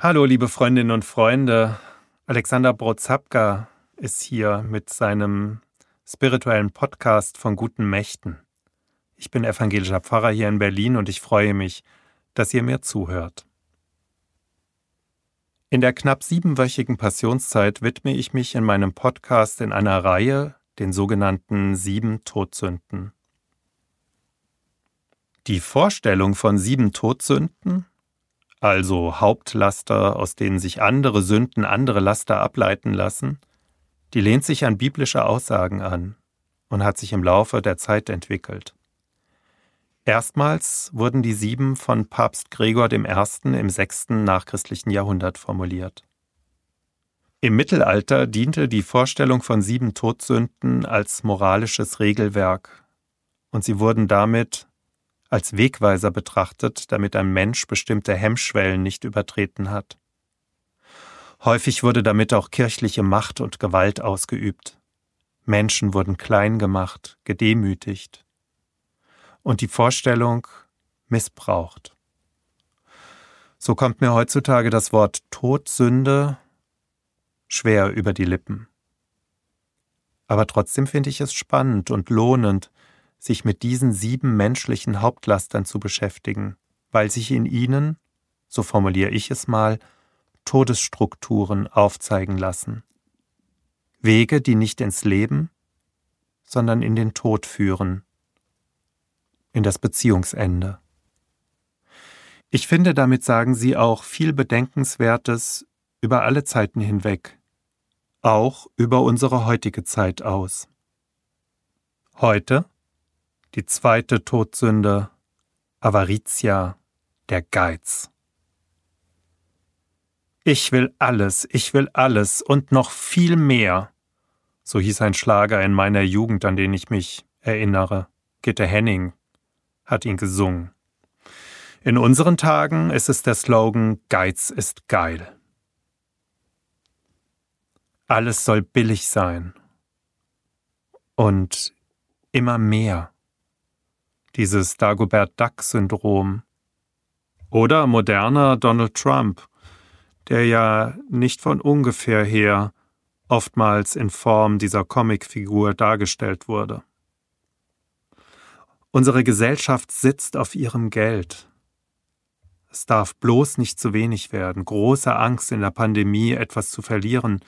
Hallo, liebe Freundinnen und Freunde. Alexander Brozapka ist hier mit seinem spirituellen Podcast von guten Mächten. Ich bin evangelischer Pfarrer hier in Berlin und ich freue mich, dass ihr mir zuhört. In der knapp siebenwöchigen Passionszeit widme ich mich in meinem Podcast in einer Reihe den sogenannten sieben Todsünden. Die Vorstellung von sieben Todsünden, also Hauptlaster, aus denen sich andere Sünden andere Laster ableiten lassen, die lehnt sich an biblische Aussagen an und hat sich im Laufe der Zeit entwickelt. Erstmals wurden die sieben von Papst Gregor I. im sechsten nachchristlichen Jahrhundert formuliert. Im Mittelalter diente die Vorstellung von sieben Todsünden als moralisches Regelwerk, und sie wurden damit als Wegweiser betrachtet, damit ein Mensch bestimmte Hemmschwellen nicht übertreten hat. Häufig wurde damit auch kirchliche Macht und Gewalt ausgeübt. Menschen wurden klein gemacht, gedemütigt und die Vorstellung missbraucht. So kommt mir heutzutage das Wort Todsünde schwer über die Lippen. Aber trotzdem finde ich es spannend und lohnend, sich mit diesen sieben menschlichen Hauptlastern zu beschäftigen, weil sich in ihnen, so formuliere ich es mal, Todesstrukturen aufzeigen lassen. Wege, die nicht ins Leben, sondern in den Tod führen, in das Beziehungsende. Ich finde, damit sagen Sie auch viel Bedenkenswertes über alle Zeiten hinweg, auch über unsere heutige Zeit aus. Heute die zweite Todsünde, Avaritia, der Geiz. Ich will alles, ich will alles und noch viel mehr. So hieß ein Schlager in meiner Jugend, an den ich mich erinnere. Gitte Henning hat ihn gesungen. In unseren Tagen ist es der Slogan Geiz ist geil. Alles soll billig sein. Und immer mehr. Dieses Dagobert Duck-Syndrom. Oder moderner Donald Trump, der ja nicht von ungefähr her oftmals in Form dieser Comicfigur dargestellt wurde. Unsere Gesellschaft sitzt auf ihrem Geld. Es darf bloß nicht zu wenig werden, große Angst in der Pandemie etwas zu verlieren,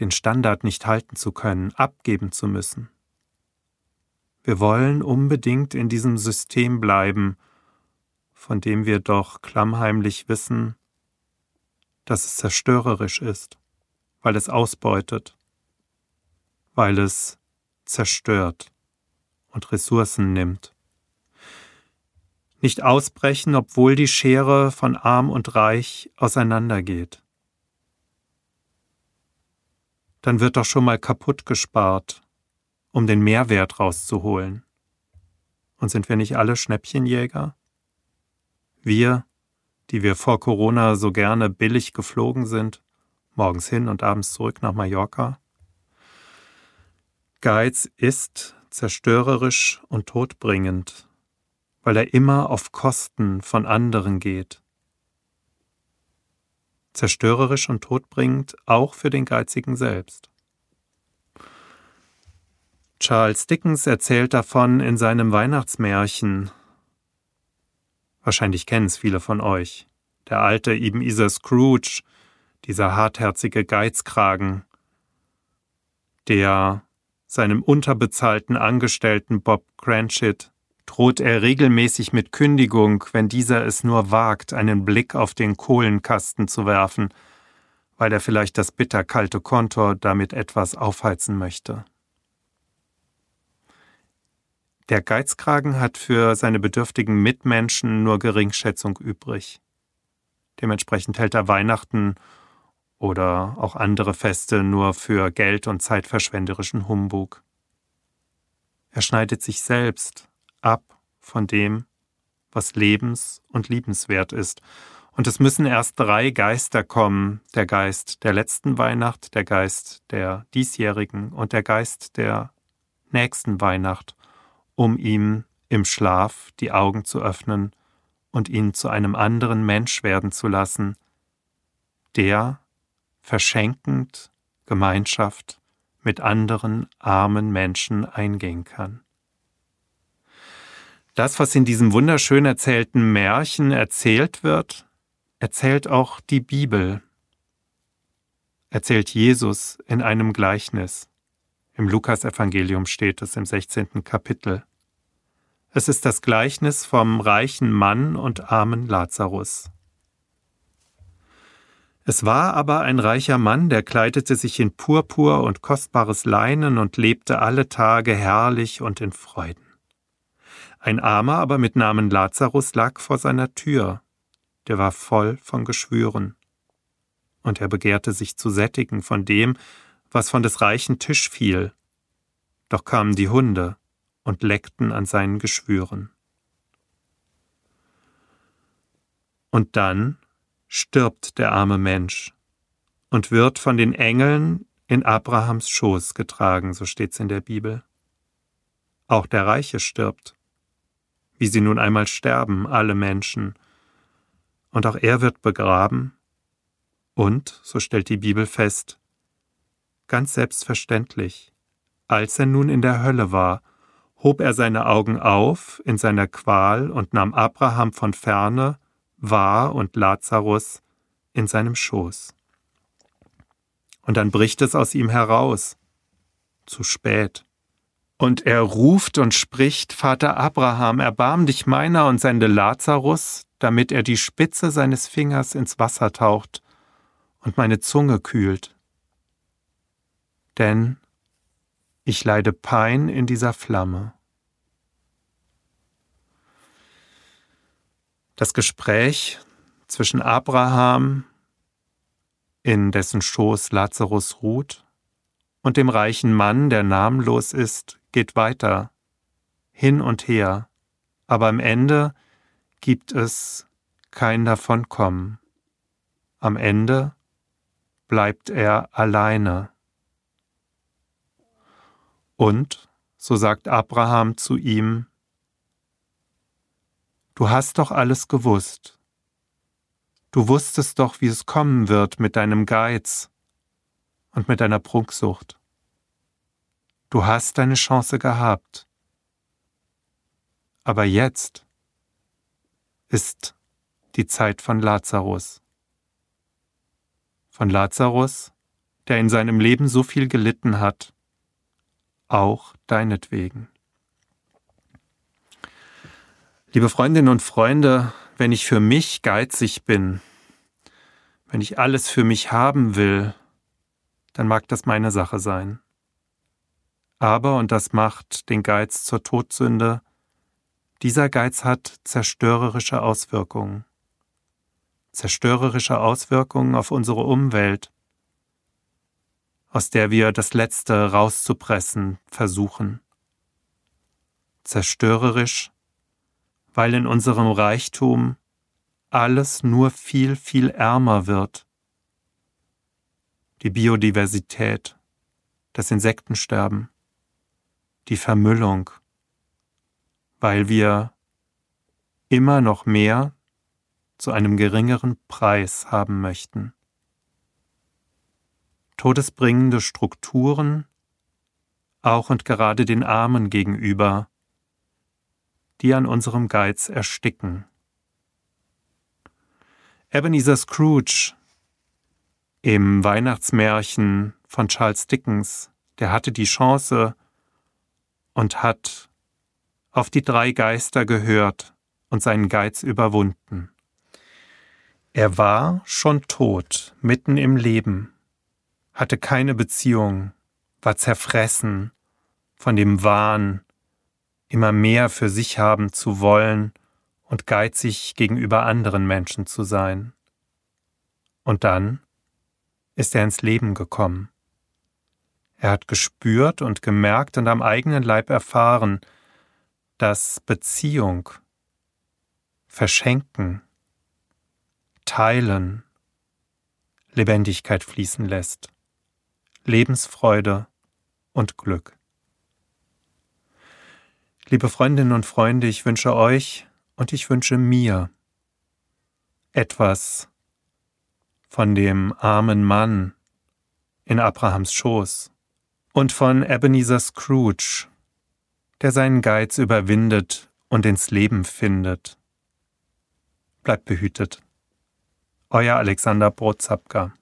den Standard nicht halten zu können, abgeben zu müssen. Wir wollen unbedingt in diesem System bleiben, von dem wir doch klammheimlich wissen, dass es zerstörerisch ist, weil es ausbeutet, weil es zerstört und Ressourcen nimmt. Nicht ausbrechen, obwohl die Schere von arm und reich auseinandergeht. Dann wird doch schon mal kaputt gespart, um den Mehrwert rauszuholen. Und sind wir nicht alle Schnäppchenjäger? Wir, die wir vor Corona so gerne billig geflogen sind, morgens hin und abends zurück nach Mallorca? Geiz ist zerstörerisch und todbringend, weil er immer auf Kosten von anderen geht. Zerstörerisch und todbringend auch für den Geizigen selbst. Charles Dickens erzählt davon in seinem Weihnachtsmärchen Wahrscheinlich kennen es viele von euch. Der alte Ebenezer Scrooge, dieser hartherzige Geizkragen, der seinem unterbezahlten Angestellten Bob Cranchit droht er regelmäßig mit Kündigung, wenn dieser es nur wagt, einen Blick auf den Kohlenkasten zu werfen, weil er vielleicht das bitterkalte Kontor damit etwas aufheizen möchte. Der Geizkragen hat für seine bedürftigen Mitmenschen nur Geringschätzung übrig. Dementsprechend hält er Weihnachten oder auch andere Feste nur für Geld und zeitverschwenderischen Humbug. Er schneidet sich selbst ab von dem, was lebens- und liebenswert ist. Und es müssen erst drei Geister kommen, der Geist der letzten Weihnacht, der Geist der diesjährigen und der Geist der nächsten Weihnacht, um ihm im Schlaf die Augen zu öffnen und ihn zu einem anderen Mensch werden zu lassen, der verschenkend Gemeinschaft mit anderen armen Menschen eingehen kann. Das, was in diesem wunderschön erzählten Märchen erzählt wird, erzählt auch die Bibel, erzählt Jesus in einem Gleichnis. Im Lukasevangelium steht es im 16. Kapitel. Es ist das Gleichnis vom reichen Mann und armen Lazarus. Es war aber ein reicher Mann, der kleidete sich in Purpur und kostbares Leinen und lebte alle Tage herrlich und in Freuden. Ein Armer aber mit Namen Lazarus lag vor seiner Tür, der war voll von Geschwüren. Und er begehrte sich zu sättigen von dem, was von des reichen Tisch fiel. Doch kamen die Hunde und leckten an seinen Geschwüren. Und dann stirbt der arme Mensch und wird von den Engeln in Abrahams Schoß getragen, so steht's in der Bibel. Auch der Reiche stirbt, wie sie nun einmal sterben, alle Menschen, und auch er wird begraben, und, so stellt die Bibel fest, ganz selbstverständlich, als er nun in der Hölle war, hob er seine Augen auf in seiner Qual und nahm Abraham von ferne war und Lazarus in seinem Schoß. Und dann bricht es aus ihm heraus. Zu spät. Und er ruft und spricht, Vater Abraham, erbarm dich meiner und sende Lazarus, damit er die Spitze seines Fingers ins Wasser taucht und meine Zunge kühlt. Denn ich leide Pein in dieser Flamme. Das Gespräch zwischen Abraham, in dessen Schoß Lazarus ruht, und dem reichen Mann, der namenlos ist, geht weiter, hin und her, aber am Ende gibt es kein Davonkommen. Am Ende bleibt er alleine. Und, so sagt Abraham zu ihm, Du hast doch alles gewusst. Du wusstest doch, wie es kommen wird mit deinem Geiz und mit deiner Prunksucht. Du hast deine Chance gehabt. Aber jetzt ist die Zeit von Lazarus. Von Lazarus, der in seinem Leben so viel gelitten hat, auch deinetwegen. Liebe Freundinnen und Freunde, wenn ich für mich geizig bin, wenn ich alles für mich haben will, dann mag das meine Sache sein. Aber, und das macht den Geiz zur Todsünde, dieser Geiz hat zerstörerische Auswirkungen. Zerstörerische Auswirkungen auf unsere Umwelt, aus der wir das Letzte rauszupressen versuchen. Zerstörerisch weil in unserem Reichtum alles nur viel, viel ärmer wird. Die Biodiversität, das Insektensterben, die Vermüllung, weil wir immer noch mehr zu einem geringeren Preis haben möchten. Todesbringende Strukturen, auch und gerade den Armen gegenüber, die an unserem Geiz ersticken. Ebenezer Scrooge im Weihnachtsmärchen von Charles Dickens, der hatte die Chance und hat auf die drei Geister gehört und seinen Geiz überwunden. Er war schon tot, mitten im Leben, hatte keine Beziehung, war zerfressen von dem Wahn, immer mehr für sich haben zu wollen und geizig gegenüber anderen Menschen zu sein. Und dann ist er ins Leben gekommen. Er hat gespürt und gemerkt und am eigenen Leib erfahren, dass Beziehung, Verschenken, Teilen Lebendigkeit fließen lässt, Lebensfreude und Glück. Liebe Freundinnen und Freunde, ich wünsche euch und ich wünsche mir etwas von dem armen Mann in Abrahams Schoß und von Ebenezer Scrooge, der seinen Geiz überwindet und ins Leben findet. Bleibt behütet. Euer Alexander Brotzapka